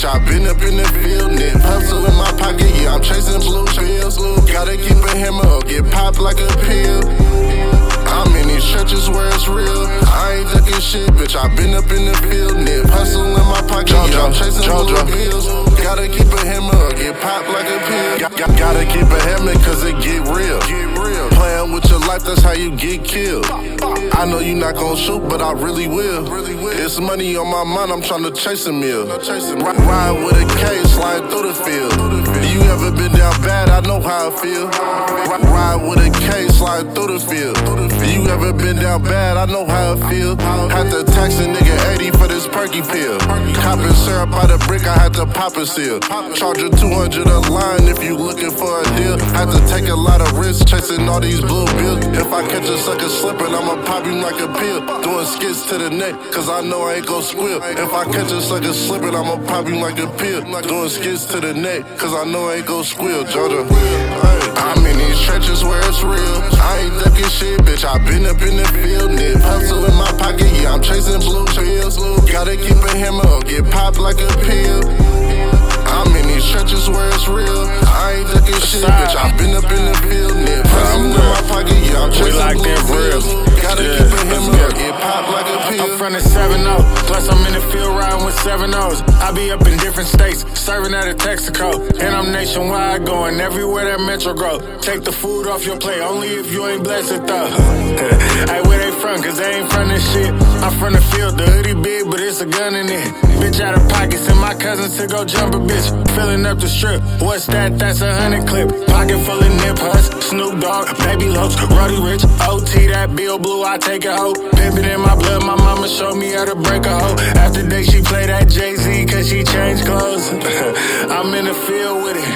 bitch. I been up in the field, nip hustle in my pocket. Yeah, I'm chasing blue pills. Gotta keep a hammer or get popped like a pill. I'm in these churches where it's real. I ain't ducking shit, bitch. I been up in the field, nip hustle in my pocket. Yeah, I'm chasing blue life, that's how you get killed. I know you not gonna shoot, but I really will. It's money on my mind, I'm trying to chase a meal. Ride with a K, slide through the field. You ever been down bad? I know how I feel. Ride with a K, slide through the field. You ever been down bad? I know how I feel. Had to tax a nigga 80 for this perky pill. Copping syrup by the brick, I had to pop a seal. Charge a 200 a line if you looking for a deal. Had to take a lot of risks chasing all these blue bills. If I catch a sucker slipping, I'ma pop him like a pill. Doing skits to the neck, cause I know I ain't gon' squeal. If I catch a sucker slipping, I'ma pop him like a pill. Doing skits to the neck, cause I know I ain't gon' squeal, Georgia. I'm in these trenches where it's real. I ain't ducking shit, bitch. I been up in the field, nip hustle in my pocket. Yeah, I'm chasing blue pills. Gotta keep a hammer or get popped like a pill. With 7 O's. I be up in different states, serving out of Texaco. And I'm nationwide, going everywhere that Metro grow. Take the food off your plate, only if you ain't blessed though. hey, where they from? Cause they ain't from this shit. I'm from the field, the hoodie big, but it's a gun in it. Bitch out of pocket, send my cousins to go jump a bitch. Filling up the strip, what's that? That's a hundred clip. Pocket full of nip huts, Snoop Dogg, Baby Lopes, Roddy Ricch, OT, that Bill Blue, I take a hoe. Pimpin' in my blood, my mama showed me how to break a hoe. After day, she play that Jay Z, cause she changed clothes. I'm in the field with it.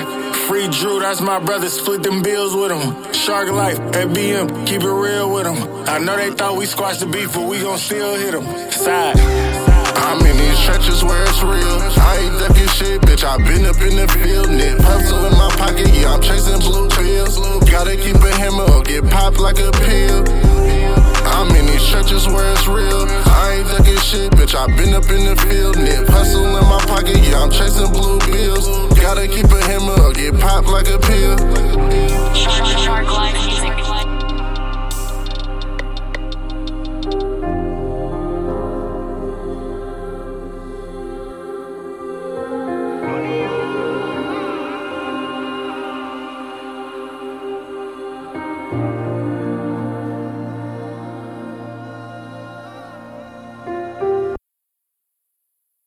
Free Drew, that's my brother, split them bills with him. Shark Life, at BM, keep it real with him. I know they thought we squashed the beef, but we gon' still hit them. Side. I'm in these trenches where it's real. I ain't ducking shit, bitch. I been up in the field, nip hustle in my pocket. Yeah, I'm chasing blue pills. Gotta keep a hammer or get popped like a pill. I'm in these trenches where it's real. Bitch. I been up in the field, nip hustle